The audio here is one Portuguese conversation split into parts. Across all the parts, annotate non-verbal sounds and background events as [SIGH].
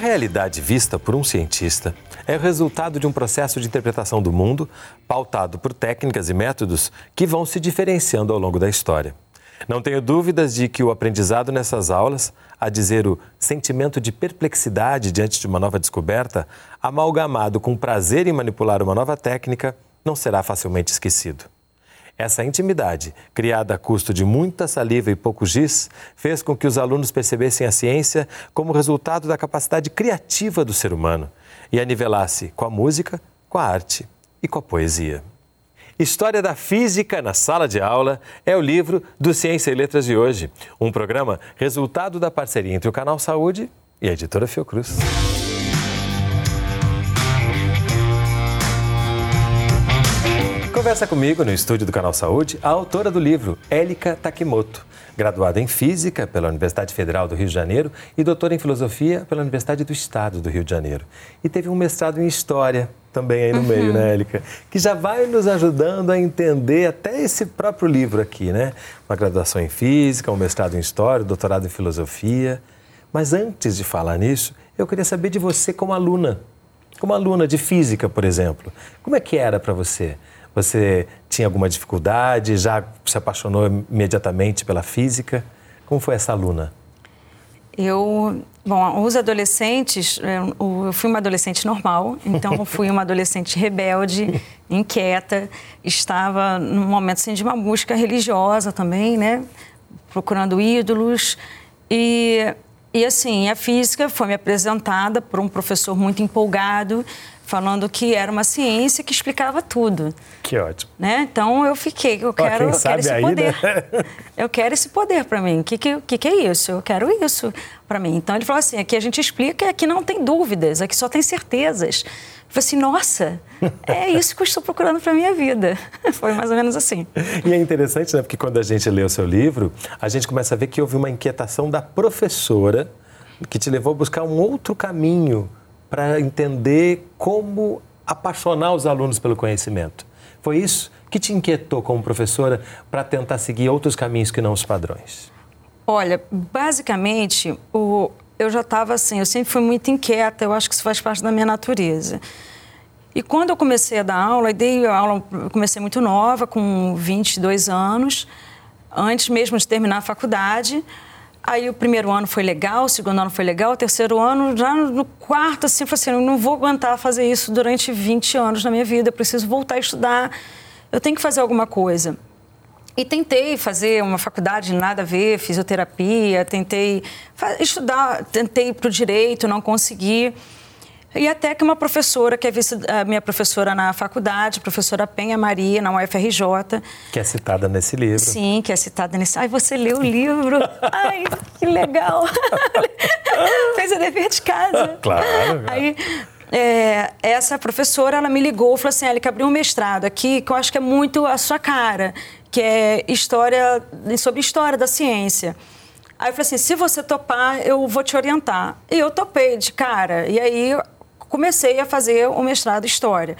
realidade vista por um cientista é o resultado de um processo de interpretação do mundo pautado por técnicas e métodos que vão se diferenciando ao longo da história. Não tenho dúvidas de que o aprendizado nessas aulas, a dizer o sentimento de perplexidade diante de uma nova descoberta, amalgamado com prazer em manipular uma nova técnica, não será facilmente esquecido. Essa intimidade, criada a custo de muita saliva e pouco giz, fez com que os alunos percebessem a ciência como resultado da capacidade criativa do ser humano e a nivelasse com a música, com a arte e com a poesia. História da Física na Sala de Aula é o livro do Ciência e Letras de hoje, um programa resultado da parceria entre o Canal Saúde e a editora Fiocruz. Conversa comigo no estúdio do Canal Saúde a autora do livro, Élica Takimoto, graduada em Física pela Universidade Federal do Rio de Janeiro e doutora em Filosofia pela Universidade do Estado do Rio de Janeiro. E teve um mestrado em História também aí no uhum. meio, né, Élica? Que já vai nos ajudando a entender até esse próprio livro aqui, né? Uma graduação em Física, um mestrado em História, um doutorado em Filosofia. Mas antes de falar nisso, eu queria saber de você como aluna. Como aluna de Física, por exemplo. Como é que era para você? Você tinha alguma dificuldade? Já se apaixonou imediatamente pela física? Como foi essa aluna? Eu, bom, os adolescentes, é, eu fui uma adolescente normal, então [LAUGHS] fui uma adolescente rebelde, inquieta, estava num momento assim, de uma busca religiosa também, né? Procurando ídolos e e assim, a física foi me apresentada por um professor muito empolgado, falando que era uma ciência que explicava tudo. Que ótimo. Né? Então eu fiquei, eu quero, eu quero esse aí, poder. Né? [LAUGHS] eu quero esse poder para mim. O que, que, que, é isso? Eu quero isso para mim. Então ele falou assim: aqui a gente explica, aqui não tem dúvidas, aqui só tem certezas. Eu falei assim, nossa, [LAUGHS] é isso que eu estou procurando para minha vida. [LAUGHS] Foi mais ou menos assim. E é interessante, né? Porque quando a gente lê o seu livro, a gente começa a ver que houve uma inquietação da professora que te levou a buscar um outro caminho para entender como apaixonar os alunos pelo conhecimento. Foi isso que te inquietou como professora para tentar seguir outros caminhos que não os padrões? Olha, basicamente, o, eu já estava assim, eu sempre fui muito inquieta, eu acho que isso faz parte da minha natureza. E quando eu comecei a dar aula, dei aula, comecei muito nova, com 22 anos, antes mesmo de terminar a faculdade. Aí o primeiro ano foi legal, o segundo ano foi legal, o terceiro ano, já no quarto, assim, falei assim, não vou aguentar fazer isso durante 20 anos na minha vida, eu preciso voltar a estudar, eu tenho que fazer alguma coisa. E tentei fazer uma faculdade, nada a ver, fisioterapia, tentei estudar, tentei para o direito, não consegui. E até que uma professora, que é a minha professora na faculdade, professora Penha Maria, na UFRJ. Que é citada nesse livro. Sim, que é citada nesse. Ai, você leu o livro? [LAUGHS] Ai, que legal! [LAUGHS] Fez o dever de casa. [LAUGHS] Claro. Aí, é, essa professora, ela me ligou e falou assim: Ela abriu um mestrado aqui que eu acho que é muito a sua cara, que é história, sobre história da ciência. Aí eu falei assim: se você topar, eu vou te orientar. E eu topei de cara. E aí comecei a fazer o mestrado em História,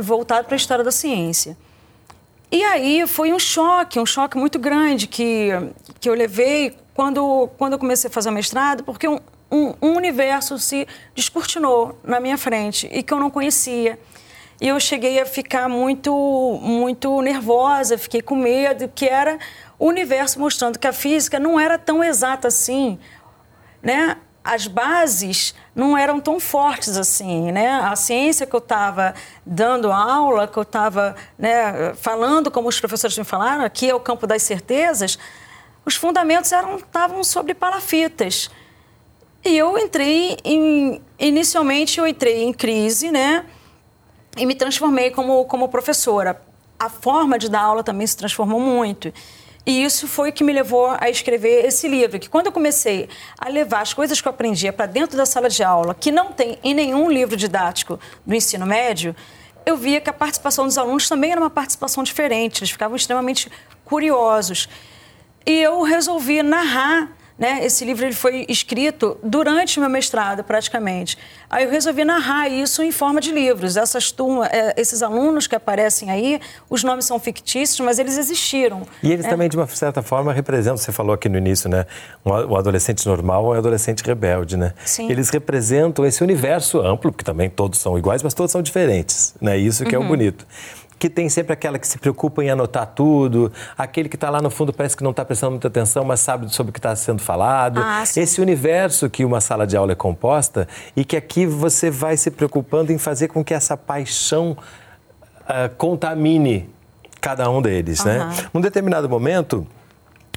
voltado para a História da Ciência. E aí foi um choque, um choque muito grande que, que eu levei quando, quando eu comecei a fazer o mestrado, porque um, um, um universo se descortinou na minha frente e que eu não conhecia. E eu cheguei a ficar muito, muito nervosa, fiquei com medo, que era o universo mostrando que a física não era tão exata assim, né? As bases não eram tão fortes assim, né? A ciência que eu estava dando aula, que eu estava né, falando, como os professores me falaram, aqui é o campo das certezas, os fundamentos eram estavam sobre palafitas. E eu entrei em, inicialmente eu entrei em crise, né? E me transformei como, como professora. A forma de dar aula também se transformou muito. E isso foi o que me levou a escrever esse livro, que quando eu comecei a levar as coisas que eu aprendia para dentro da sala de aula, que não tem em nenhum livro didático do ensino médio, eu via que a participação dos alunos também era uma participação diferente, eles ficavam extremamente curiosos. E eu resolvi narrar Né? Esse livro ele foi escrito durante o meu mestrado, praticamente. Aí eu resolvi narrar isso em forma de livros. Essas turmas, é, esses alunos que aparecem aí, os nomes são fictícios, mas eles existiram. E eles é. também, de uma certa forma, representam, você falou aqui no início, né? O adolescente normal ou o adolescente rebelde, né? Sim. Eles representam esse universo amplo, porque também todos são iguais, mas todos são diferentes, né? Isso que uhum. é o uhum. bonito que tem sempre aquela que se preocupa em anotar tudo, aquele que está lá no fundo parece que não está prestando muita atenção, mas sabe sobre o que está sendo falado. Ah, Esse universo que uma sala de aula é composta e que aqui você vai se preocupando em fazer com que essa paixão uh, contamine cada um deles, uhum. né? Num determinado momento,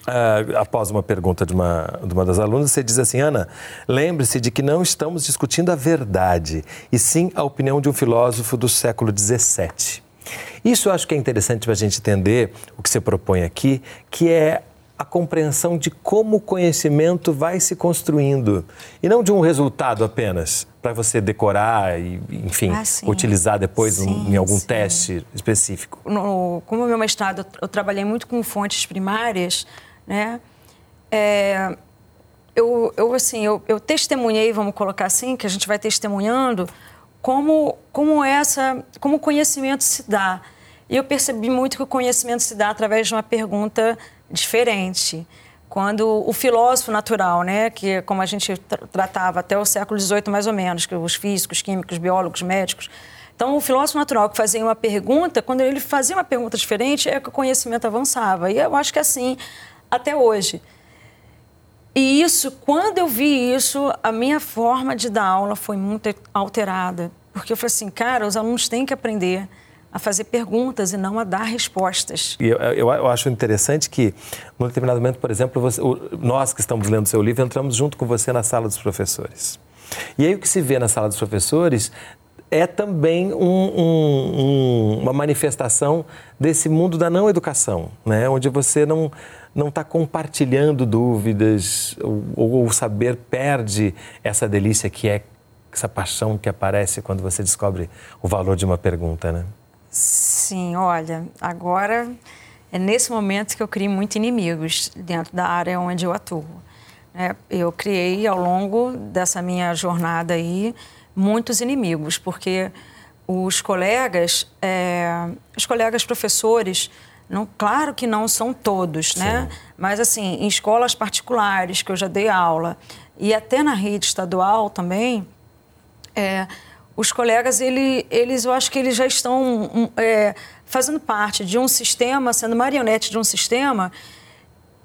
Uh, após uma pergunta de uma, de uma das alunas, você diz assim: Ana, lembre-se de que não estamos discutindo a verdade, e sim a opinião de um filósofo do século XVII. Isso eu acho que é interessante para a gente entender o que você propõe aqui, que é a compreensão de como o conhecimento vai se construindo e não de um resultado apenas para você decorar e, enfim, ah, utilizar depois sim, em algum sim. teste específico. No, como meu mestrado eu trabalhei muito com fontes primárias, né? É, eu, eu assim, eu, eu testemunhei, vamos colocar assim, que a gente vai testemunhando como, como essa, como o conhecimento se dá. E eu percebi muito que o conhecimento se dá através de uma pergunta diferente. Quando o filósofo natural, né, que como a gente tratava até o século XVIII mais ou menos, que os físicos, químicos, biólogos, médicos, então, o filósofo natural que fazia uma pergunta, quando ele fazia uma pergunta diferente, é que o conhecimento avançava. E eu acho que é assim até hoje. E isso, quando eu vi isso, a minha forma de dar aula foi muito alterada. Porque eu falei assim, cara, os alunos têm que aprender a fazer perguntas e não a dar respostas. E eu, eu, eu acho interessante que, num determinado momento, por exemplo, você, nós que estamos lendo seu livro, entramos junto com você na sala dos professores. E aí o que se vê na sala dos professores é também um, um, um, uma manifestação desse mundo da não educação, né? onde você não não está compartilhando dúvidas, ou, o saber perde essa delícia que é essa paixão que aparece quando você descobre o valor de uma pergunta, né? Sim, olha, agora é nesse momento que eu crio muitos inimigos dentro da área onde eu atuo. É, eu criei ao longo dessa minha jornada aí muitos inimigos, porque os colegas, é, os colegas professores, não, claro que não são todos, né? Mas assim, em escolas particulares que eu já dei aula e até na rede estadual também, é, os colegas, ele, eles, eu acho que eles já estão é, fazendo parte de um sistema, sendo marionete de um sistema,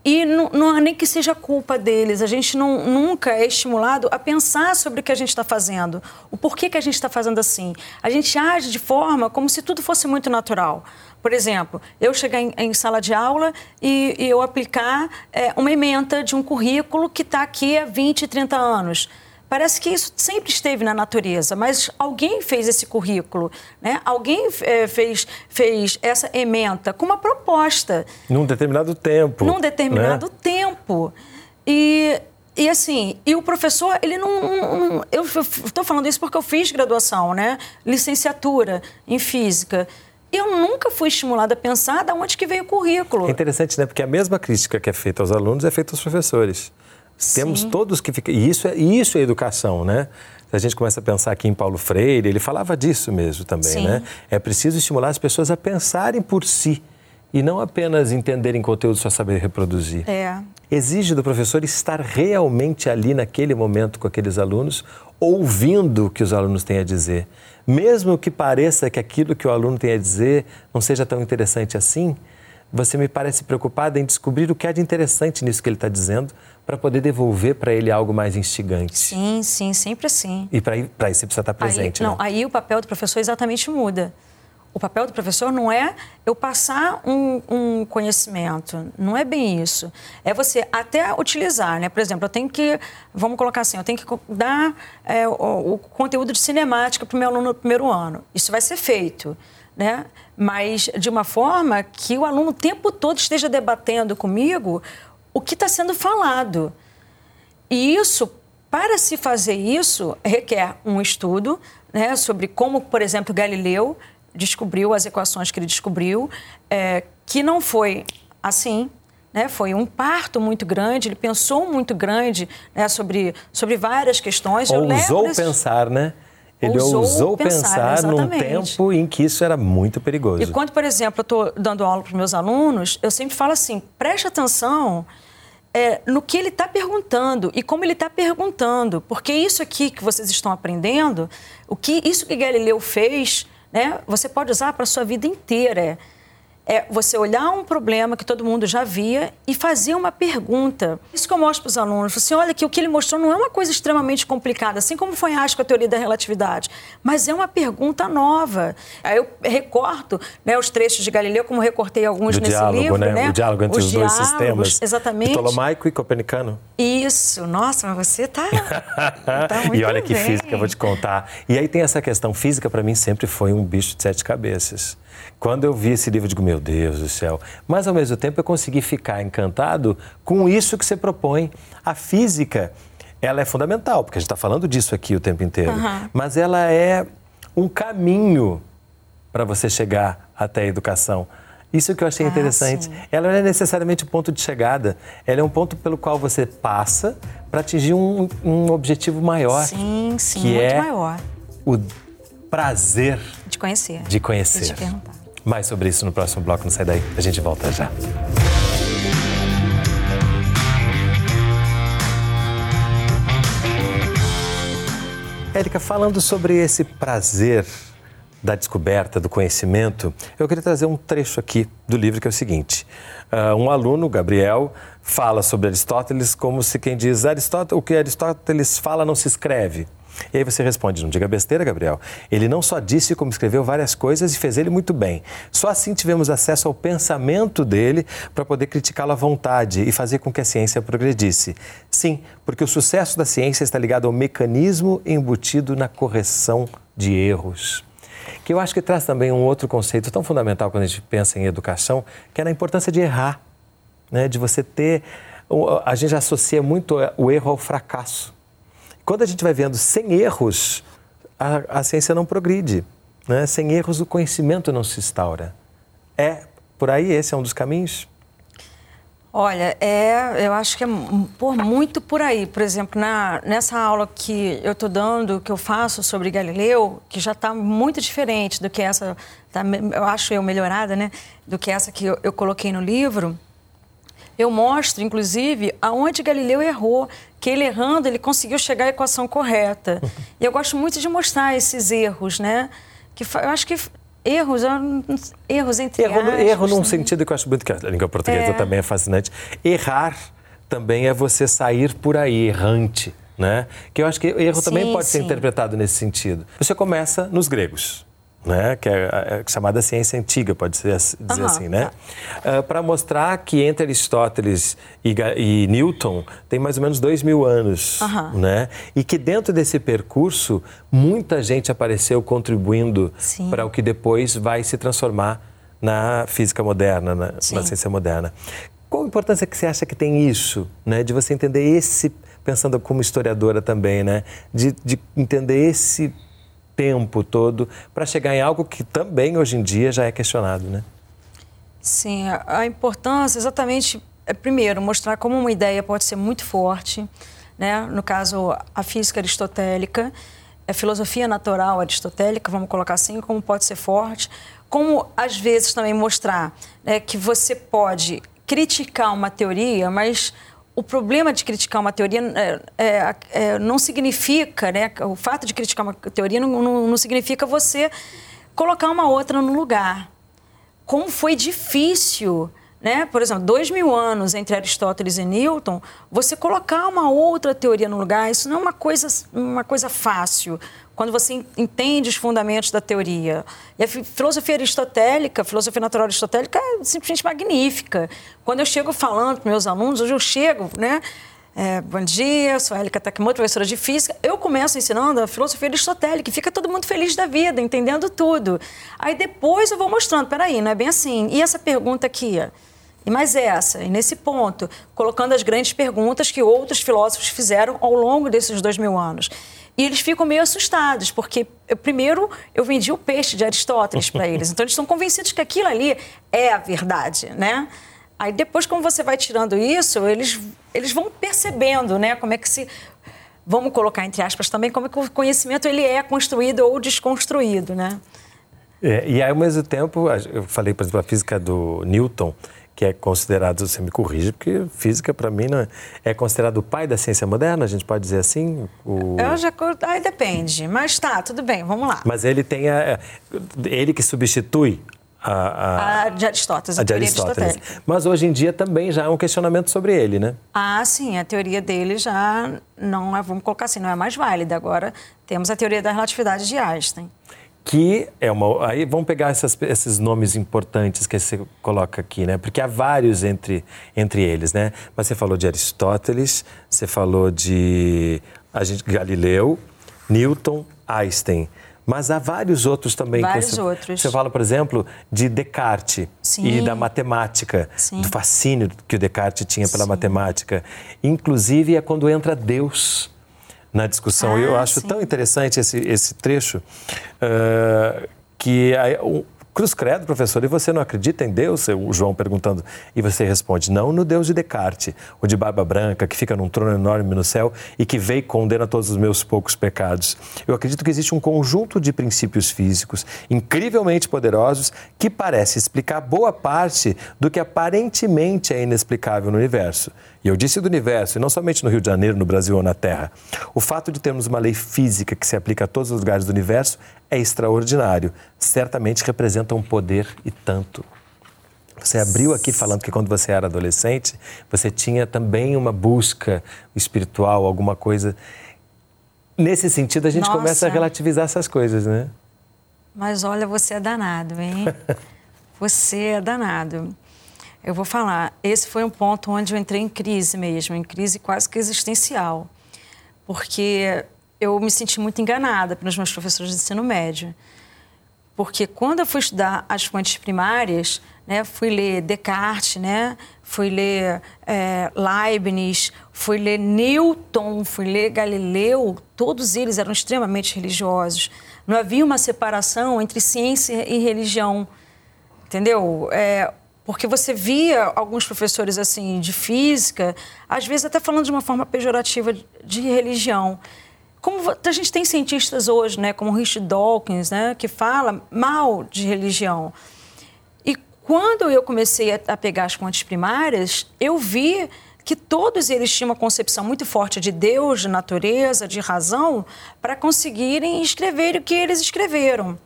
e não, não é nem que seja culpa deles. A gente não, nunca é estimulado a pensar sobre o que a gente está fazendo, o porquê que a gente está fazendo assim. A gente age de forma como se tudo fosse muito natural. Por exemplo, eu chegar em, em sala de aula e, e eu aplicar é, uma ementa de um currículo que está aqui há 20, 30 anos. Parece que isso sempre esteve na natureza, mas alguém fez esse currículo, né? Alguém é, fez, fez essa ementa com uma proposta. Num determinado tempo. Num determinado né? tempo. E, e assim, e o professor, ele não. não eu estou falando isso porque eu fiz graduação, né? Licenciatura em física. Eu nunca fui estimulada a pensar de onde que veio o currículo. É interessante, né? Porque a mesma crítica que é feita aos alunos é feita aos professores. Temos Sim. todos que ficar. E isso é, isso é educação, né? A gente começa a pensar aqui em Paulo Freire, ele falava disso mesmo também, Sim. né? É preciso estimular as pessoas a pensarem por si e não apenas entenderem conteúdo só saber reproduzir. É. Exige do professor estar realmente ali naquele momento com aqueles alunos, ouvindo o que os alunos têm a dizer. Mesmo que pareça que aquilo que o aluno tem a dizer não seja tão interessante assim, você me parece preocupada em descobrir o que há de interessante nisso que ele está dizendo para poder devolver para ele algo mais instigante. Sim, sim, sempre assim. E para isso você precisa estar presente, aí, não, né? Aí o papel do professor exatamente muda. O papel do professor não é eu passar um, um, conhecimento, não é bem isso. É você até utilizar, né? Por exemplo, eu tenho que, vamos colocar assim, eu tenho que dar é, o, o, conteúdo de cinemática para o meu aluno no primeiro ano. Isso vai ser feito, né? Mas de uma forma que o aluno o tempo todo esteja debatendo comigo o que está sendo falado. E isso, para se fazer isso, requer um estudo né, sobre como, por exemplo, Galileu descobriu as equações que ele descobriu, é, que não foi assim, né? Foi um parto muito grande, ele pensou muito grande né, sobre, sobre várias questões. Ousou desse... pensar, né? Ele ousou, ousou pensar, pensar num tempo em que isso era muito perigoso. E quando, por exemplo, eu estou dando aula para os meus alunos, eu sempre falo assim: preste atenção é, no que ele está perguntando e como ele está perguntando, porque isso aqui que vocês estão aprendendo, o que isso que Galileu fez, né, você pode usar para sua vida inteira é você olhar um problema que todo mundo já via e fazer uma pergunta. Isso que eu mostro para os alunos. Assim, olha que o que ele mostrou não é uma coisa extremamente complicada, assim como foi Einstein com a teoria da relatividade, mas é uma pergunta nova. Aí eu recorto né, os trechos de Galileu, como recortei alguns Do nesse diálogo, livro. Né? né? O diálogo entre os, os dois sistemas. Exatamente. Ptolomaico e copernicano. Isso. Nossa, mas você está tá [LAUGHS] muito E olha que bem. física, eu vou te contar. E aí tem essa questão. Física, para mim, sempre foi um bicho de sete cabeças. Quando eu vi esse livro, eu digo, meu Deus do céu. Mas, ao mesmo tempo, eu consegui ficar encantado com isso que você propõe. A física, ela é fundamental, porque a gente está falando disso aqui o tempo inteiro. Uhum. Mas ela é um caminho para você chegar até a educação. Isso que eu achei Ah, interessante. sim. Ela não é necessariamente o ponto de chegada. Ela é um ponto pelo qual você passa para atingir um, um objetivo maior. Sim, sim, que muito é maior. o prazer conhecer. de conhecer. E de perguntar. Mais sobre isso no próximo bloco, não sai daí. A gente volta já. Érica, falando sobre esse prazer da descoberta, do conhecimento, eu queria trazer um trecho aqui do livro que é o seguinte. Ah, um aluno, Gabriel, fala sobre Aristóteles como se quem diz Aristóteles, o que Aristóteles fala não se escreve. E aí você responde, não diga besteira, Gabriel. Ele não só disse como escreveu várias coisas e fez ele muito bem. Só assim tivemos acesso ao pensamento dele para poder criticá-lo à vontade e fazer com que a ciência progredisse. Sim, porque o sucesso da ciência está ligado ao mecanismo embutido na correção de erros. Que eu acho que traz também um outro conceito tão fundamental quando a gente pensa em educação, que é a importância de errar, né? de você ter... A gente associa muito o erro ao fracasso. Quando a gente vai vendo sem erros, a, a ciência não progride. Né? Sem erros, o conhecimento não se instaura. É por aí, esse é um dos caminhos? Olha, é, eu acho que é por muito por aí. Por exemplo, na, nessa aula que eu estou dando, que eu faço sobre Galileu, que já está muito diferente do que essa, tá, eu acho eu melhorada, né? Do que essa que eu, eu coloquei no livro. Eu mostro, inclusive, aonde Galileu errou, que ele errando, ele conseguiu chegar à equação correta. [LAUGHS] E eu gosto muito de mostrar esses erros, né? Que eu acho que erros, erros entre erro, aspas, erro num né? sentido que eu acho muito que a língua portuguesa É. também é fascinante. Errar também é você sair por aí errante, né? Que eu acho que erro também Sim, pode ser sim. interpretado nesse sentido. Você começa nos gregos. Né? que é é chamada ciência antiga, pode ser dizer Aham, assim, né? Para mostrar que entre Aristóteles e, e Newton tem mais ou menos dois mil anos, Aham. né? E que dentro desse percurso muita gente apareceu contribuindo para o que depois vai se transformar na física moderna, na, na ciência moderna. Qual a importância que você acha que tem isso, né? De você entender esse, pensando como historiadora também, né? De, de entender esse tempo todo para chegar em algo que também hoje em dia já é questionado, né? Sim, a- importância exatamente é primeiro mostrar como uma ideia pode ser muito forte, né? No caso a física aristotélica, a filosofia natural aristotélica, vamos colocar assim, como pode ser forte, como às vezes também mostrar né, que você pode criticar uma teoria, mas o problema de criticar uma teoria é, é, é, não significa, né? O fato de criticar uma teoria não, não, não significa você colocar uma outra no lugar como foi difícil, né? Por exemplo, dois mil anos entre Aristóteles e Newton, você colocar uma outra teoria no lugar, isso não é uma coisa, uma coisa fácil. Quando você en- entende os fundamentos da teoria. E a fi- filosofia aristotélica, a filosofia natural aristotélica é simplesmente magnífica. Quando eu chego falando para meus alunos, hoje eu chego, né? É, bom dia, sou a Elika Takimoto, professora de física. Eu começo ensinando a filosofia aristotélica e fica todo mundo feliz da vida, entendendo tudo. Aí depois eu vou mostrando, peraí, não é bem assim. E essa pergunta aqui? E mais essa, e nesse ponto, colocando as grandes perguntas que outros filósofos fizeram ao longo desses dois mil anos. E eles ficam meio assustados, porque eu, primeiro eu vendi o peixe de Aristóteles para eles. Então eles estão convencidos que aquilo ali é a verdade, né? Aí depois, como você vai tirando isso, eles, eles vão percebendo, né? Como é que se vamos colocar entre aspas também, como é que o conhecimento ele é construído ou desconstruído, né? É, e ao mesmo tempo, eu falei, por exemplo, a física do Newton, que é considerado, você me corrige, porque física para mim não é, é, considerado o pai da ciência moderna, a gente pode dizer assim? O... Eu já, aí depende, mas tá, tudo bem, vamos lá. Mas ele tem a, ele que substitui a, a, a, de Aristóteles, a, a de Aristóteles. Mas hoje em dia também já há um questionamento sobre ele, né? Ah, sim, a teoria dele já não é, vamos colocar assim, não é mais válida. Agora temos a teoria da relatividade de Einstein. Que é uma. Aí vamos pegar essas, esses nomes importantes que você coloca aqui, né? Porque há vários entre, entre eles, né? Mas você falou de Aristóteles, você falou de a gente, Galileu, Newton, Einstein. Mas há vários outros também. Vários você, outros. Você fala, por exemplo, de Descartes Sim. e da matemática, Sim. do fascínio que o Descartes tinha pela Sim. matemática. Inclusive é quando entra Deus na discussão. Ah, eu acho sim. tão interessante esse, esse trecho uh, que Cruz credo, professor, e você não acredita em Deus? O João perguntando. E você responde: não no Deus de Descartes, o de barba branca, que fica num trono enorme no céu e que veio e condena todos os meus poucos pecados. Eu acredito que existe um conjunto de princípios físicos incrivelmente poderosos que parece explicar boa parte do que aparentemente é inexplicável no universo. E eu disse do universo, e não somente no Rio de Janeiro, no Brasil ou na Terra. O fato de termos uma lei física que se aplica a todos os lugares do universo é extraordinário. Certamente representa um poder e tanto. Você abriu aqui falando que quando você era adolescente, você tinha também uma busca espiritual, alguma coisa. Nesse sentido, a gente Nossa. começa a relativizar essas coisas, né? Mas olha, você é danado, hein? [LAUGHS] você é danado. Eu vou falar, esse foi um ponto onde eu entrei em crise mesmo, em crise quase que existencial. Porque eu me senti muito enganada pelos meus professores de ensino médio. Porque quando eu fui estudar as fontes primárias, né, fui ler Descartes, né, fui ler é, Leibniz, fui ler Newton, fui ler Galileu, todos eles eram extremamente religiosos. Não havia uma separação entre ciência e religião, entendeu? É, porque você via alguns professores assim de física, às vezes até falando de uma forma pejorativa de religião. Como a gente tem cientistas hoje, né, como Richard Dawkins, né, que fala mal de religião. E quando eu comecei a, pegar as fontes primárias, eu vi que todos eles tinham uma concepção muito forte de Deus, de natureza, de razão, para conseguirem escrever o que eles escreveram.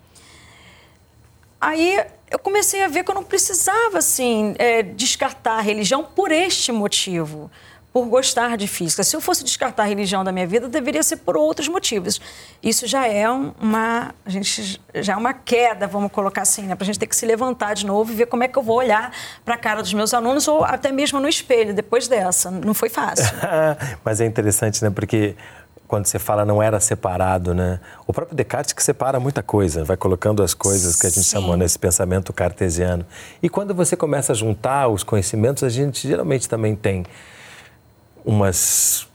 Aí eu comecei a ver que eu não precisava assim é, descartar a religião por este motivo por gostar de física. Se eu fosse descartar a religião da minha vida, deveria ser por outros motivos. Isso já é uma, a gente já é uma queda, vamos colocar assim, né? para a gente ter que se levantar de novo e ver como é que eu vou olhar para a cara dos meus alunos ou até mesmo no espelho depois dessa. Não foi fácil. [LAUGHS] Mas é interessante, né? Porque quando você fala não era separado, né? O próprio Descartes que separa muita coisa, vai colocando as coisas que a gente Sim. chamou nesse pensamento cartesiano. E quando você começa a juntar os conhecimentos, a gente geralmente também tem umas,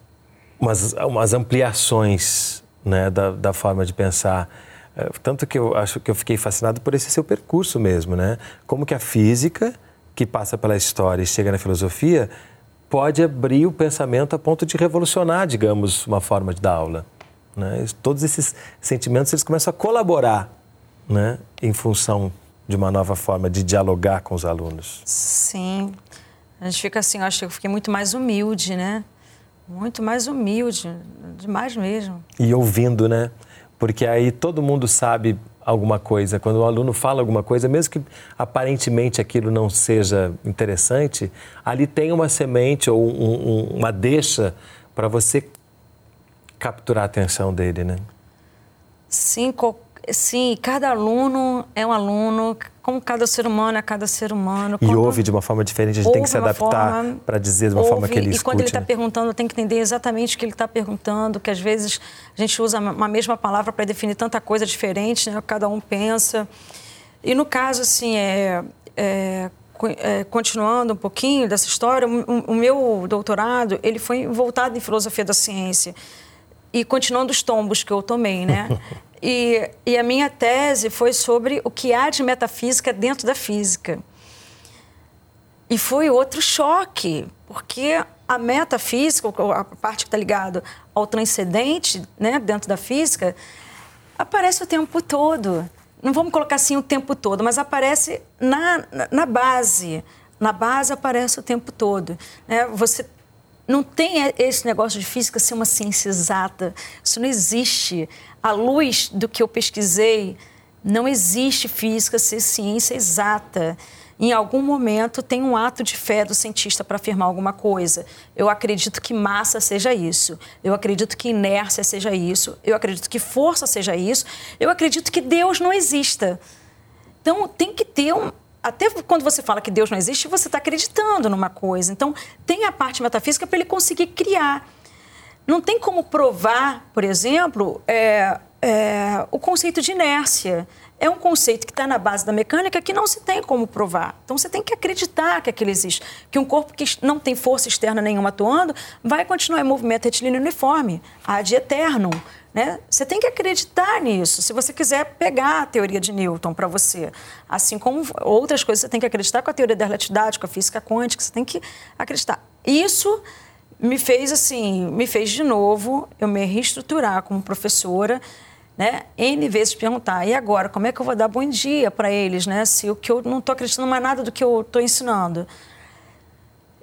umas, umas ampliações né, da, da forma de pensar. É, tanto que eu acho que eu fiquei fascinado por esse seu percurso mesmo, né? Como que a física, que passa pela história e chega na filosofia, pode abrir o pensamento a ponto de revolucionar, digamos, uma forma de dar aula. Né? Todos esses sentimentos eles começam a colaborar né? em função de uma nova forma de dialogar com os alunos. Sim. A gente fica assim, eu acho que eu fiquei muito mais humilde, né? Muito mais humilde, demais mesmo. E ouvindo, né? Porque aí todo mundo sabe alguma coisa. Quando o aluno fala alguma coisa, mesmo que aparentemente aquilo não seja interessante, ali tem uma semente ou um, um, uma deixa para você capturar a atenção dele, né? Sim, qualquer Sim, cada aluno é um aluno, como cada ser humano é cada ser humano. E ouve de uma forma diferente, a gente tem que se adaptar para dizer de uma ouve, forma que ele escute. E quando ele está né? perguntando, tem que entender exatamente o que ele está perguntando, que às vezes a gente usa uma mesma palavra para definir tanta coisa diferente, né? cada um pensa. E no caso, assim, é, é, é, continuando um pouquinho dessa história, o, o meu doutorado ele foi voltado em filosofia da ciência e continuando os tombos que eu tomei, né? [LAUGHS] E, e a minha tese foi sobre o que há de metafísica dentro da física. E foi outro choque, porque a metafísica, a parte que está ligada ao transcendente, né, dentro da física, aparece o tempo todo. Não vamos colocar assim o tempo todo, mas aparece na, na base. Na base aparece o tempo todo. Né? Você não tem esse negócio de física ser uma ciência exata. Isso não existe. À luz do que eu pesquisei, não existe física ser ciência exata em algum momento tem um ato de fé do cientista para afirmar alguma coisa. Eu acredito que massa seja isso. Eu acredito que inércia seja isso. Eu acredito que força seja isso. Eu acredito que Deus não exista. Então tem que ter um, até quando você fala que Deus não existe, você está acreditando numa coisa. Então, tem a parte metafísica para ele conseguir criar. Não tem como provar, por exemplo, é, é, o conceito de inércia é um conceito que está na base da mecânica que não se tem como provar. Então você tem que acreditar que aquilo existe. Que um corpo que não tem força externa nenhuma atuando vai continuar em movimento retilíneo uniforme, ad eterno. Né? Você tem que acreditar nisso. Se você quiser pegar a teoria de Newton para você, assim como outras coisas, você tem que acreditar com a teoria da relatividade, com a física quântica, você tem que acreditar. Isso me fez assim, me fez de novo eu me reestruturar como professora né, N vezes perguntar, e agora, como é que eu vou dar bom dia para eles, né, se o que eu não estou acreditando mais nada do que eu estou ensinando.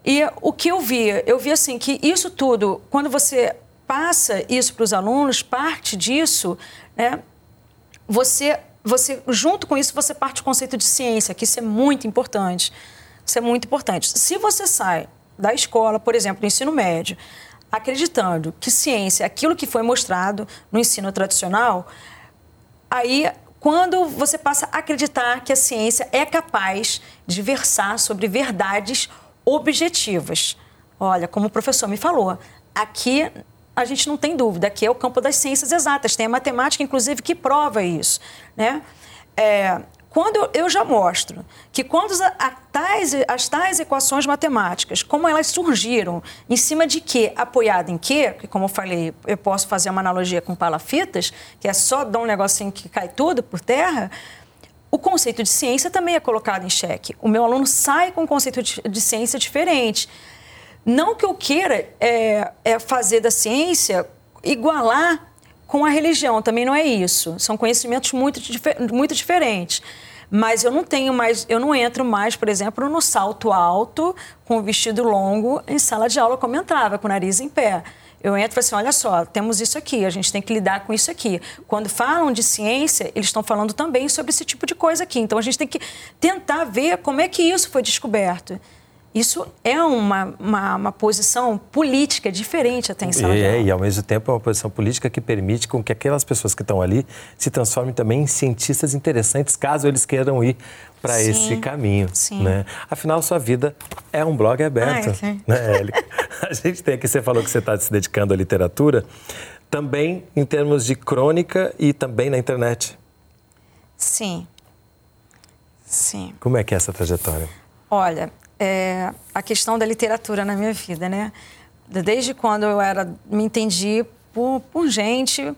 E o que eu vi, eu vi assim que isso tudo, quando você passa isso para os alunos, parte disso, né, você, você, junto com isso, você parte do conceito de ciência, que isso é muito importante. Isso é muito importante. Se você sai da escola, por exemplo, do ensino médio, acreditando que ciência é aquilo que foi mostrado no ensino tradicional, aí quando você passa a acreditar que a ciência é capaz de versar sobre verdades objetivas. Olha, como o professor me falou, aqui a gente não tem dúvida, aqui é o campo das ciências exatas, tem a matemática, inclusive, que prova isso. Né? É, quando eu já mostro que quando tais, as tais equações matemáticas, como elas surgiram, em cima de quê? Apoiado em quê? Que, como eu falei, eu posso fazer uma analogia com palafitas, que é só dar um negocinho que cai tudo por terra. O conceito de ciência também é colocado em xeque. O meu aluno sai com um conceito de ciência diferente. Não que eu queira é, é fazer da ciência igualar com a religião, também não é isso. São conhecimentos muito, muito diferentes. Mas eu não tenho mais, eu não entro mais, por exemplo, no salto alto, com o vestido longo, em sala de aula como eu entrava, com o nariz em pé. Eu entro e falo assim, olha só, temos isso aqui, a gente tem que lidar com isso aqui. Quando falam de ciência, eles estão falando também sobre esse tipo de coisa aqui. Então, a gente tem que tentar ver como é que isso foi descoberto. Isso é uma, uma, uma, posição política diferente e, é, e, ao mesmo tempo, é uma posição política que permite com que aquelas pessoas que estão ali se transformem também em cientistas interessantes, caso eles queiram ir para esse caminho. Sim. Né? Afinal, sua vida é um blog aberto. Ah, né, [LAUGHS] A gente tem aqui, você falou que você está se dedicando à literatura, também em termos de crônica e também na internet. Sim. Sim. Como é que é essa trajetória? Olha, é, a questão da literatura na minha vida, né? Desde quando eu era, me entendi por, por gente,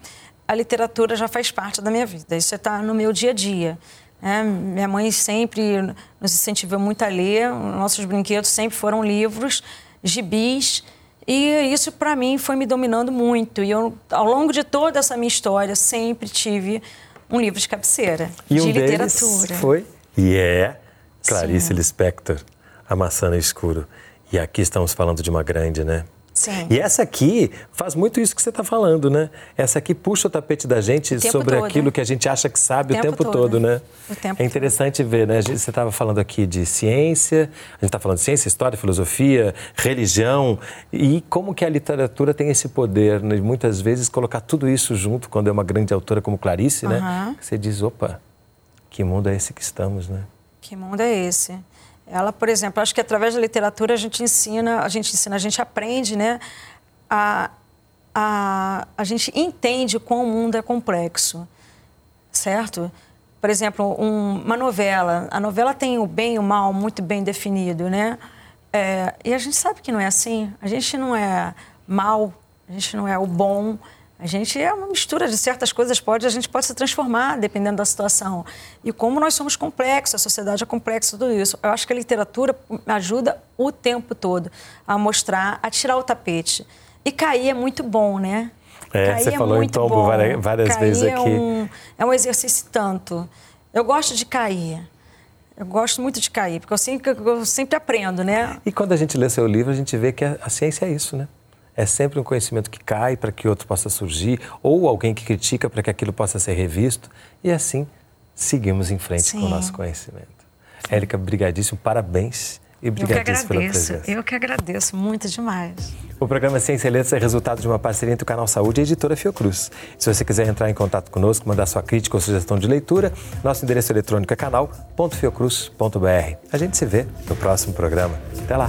a literatura já faz parte da minha vida. Isso está no meu dia a dia. Né? Minha mãe sempre nos incentivou muito a ler. Nossos brinquedos sempre foram livros, gibis. E isso, para mim, foi me dominando muito. E eu, ao longo de toda essa minha história, sempre tive um livro de cabeceira, e de um literatura. foi e é Clarice Sim. Lispector. A Maçã no Escuro. E aqui estamos falando de uma grande, né? Sim. E essa aqui faz muito isso que você está falando, né? Essa aqui puxa o tapete da gente sobre todo, aquilo né? que a gente acha que sabe o tempo, o tempo todo, todo, né? O tempo é interessante todo. ver, né? Você estava falando aqui de ciência, a gente está falando de ciência, história, filosofia, religião, e como que a literatura tem esse poder, né? muitas vezes, colocar tudo isso junto, quando é uma grande autora como Clarice, né? Você diz, opa, que mundo é esse que estamos, né? Que mundo é esse? Ela, por exemplo, acho que através da literatura a gente ensina, a gente ensina, a gente aprende, né? A, a, a gente entende como o mundo é complexo, certo? Por exemplo, um, uma novela. A novela tem o bem e o mal muito bem definido, né? É, e a gente sabe que não é assim. A gente não é mal, a gente não é o bom, A gente é uma mistura de certas coisas, pode, a gente pode se transformar dependendo da situação. E como nós somos complexos, a sociedade é complexa, tudo isso. Eu acho que a literatura ajuda o tempo todo a mostrar, a tirar o tapete. E cair é muito bom, né? É, cair você é falou em muito tombo bom. várias, várias Cair vezes é aqui. Um, é um exercício tanto. Eu gosto de cair. Eu gosto muito de cair, porque eu sempre, eu sempre aprendo, né? E quando a gente lê seu livro, a gente vê que a, a ciência é isso, né? É sempre um conhecimento que cai para que outro possa surgir, ou alguém que critica para que aquilo possa ser revisto. E assim seguimos em frente Sim. com o nosso conhecimento. Érica, brigadíssimo, parabéns e Eu que brigadíssimo pela agradeço. presença. Eu que agradeço muito demais. O programa Ciência e Letras é resultado de uma parceria entre o Canal Saúde e a editora Fiocruz. Se você quiser entrar em contato conosco, mandar sua crítica ou sugestão de leitura, nosso endereço eletrônico é canal.fiocruz.br. A gente se vê no próximo programa. Até lá!